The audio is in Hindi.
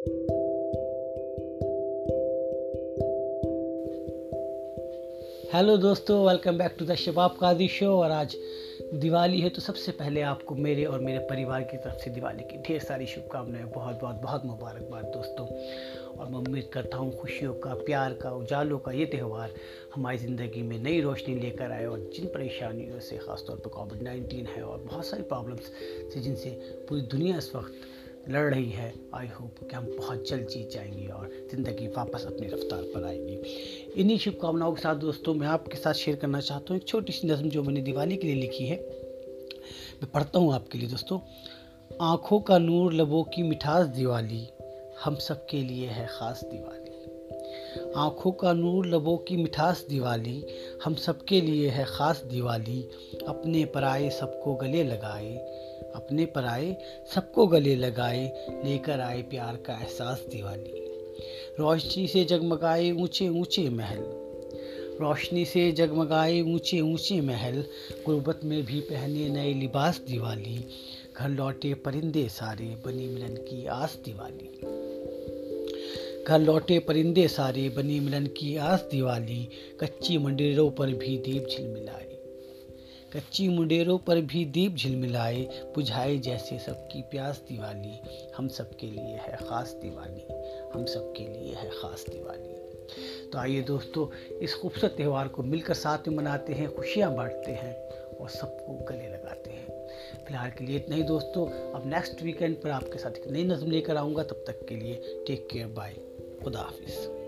हेलो दोस्तों welcome back to the Shabab Kadi show और आज दिवाली है तो सबसे पहले आपको मेरे और मेरे परिवार की तरफ़ से दिवाली की ढेर सारी शुभकामनाएँ, बहुत बहुत बहुत मुबारकबाद दोस्तों। और मैं उम्मीद करता हूँ, खुशियों का, प्यार का, उजालों का ये त्यौहार हमारी ज़िंदगी में नई रोशनी लेकर आए और जिन परेशानियों से ख़ासतौर पर कोविड नाइन्टीन है और बहुत सारी प्रॉब्लम्स से जिनसे पूरी दुनिया इस वक्त लड़ रही है। आई होप कि हम बहुत जल्द जीत जाएँगे और ज़िंदगी वापस अपनी रफ्तार पर आएगी। इन्हीं शुभकामनाओं के साथ दोस्तों, मैं आपके साथ शेयर करना चाहता हूँ एक छोटी सी नज़म जो मैंने दिवाली के लिए लिखी है। मैं पढ़ता हूँ आपके लिए दोस्तों, आँखों का नूर, लबों की मिठास दिवाली, हम सब के लिए है ख़ास दिवाली। आँखों का नूर लबों की मिठास दिवाली, हम सबके लिए है ख़ास दिवाली। अपने पराए सबको गले लगाए, अपने पर आए सबको गले लगाए, लेकर आए प्यार का एहसास दिवाली। रोशनी से जगमगाए ऊँचे ऊँचे महल, रोशनी से जगमगाए ऊँचे ऊँचे महल। गुर्बत में भी पहने नए लिबास दिवाली, घर लौटे परिंदे सारे, बनी मिलन की आस दिवाली। घर लौटे परिंदे सारे बनी मिलन की आस दिवाली। कच्ची मंदिरों पर भी दीप झिलमिलाए कच्ची मुंडेरों पर भी दीप झिलमिलाए बुझाए जैसे सबकी प्यास दिवाली। हम सबके लिए है ख़ास दिवाली। हम सबके लिए है ख़ास दिवाली। तो आइए दोस्तों, इस खूबसूरत त्यौहार को मिलकर साथ में मनाते हैं, खुशियाँ बांटते हैं और सबको गले लगाते हैं। फ़िलहाल के लिए इतना ही दोस्तों। अब नेक्स्ट वीकेंड पर आपके साथ एक नई नज़म लेकर आऊँगा। तब तक के लिए टेक केयर बाय Kudafis.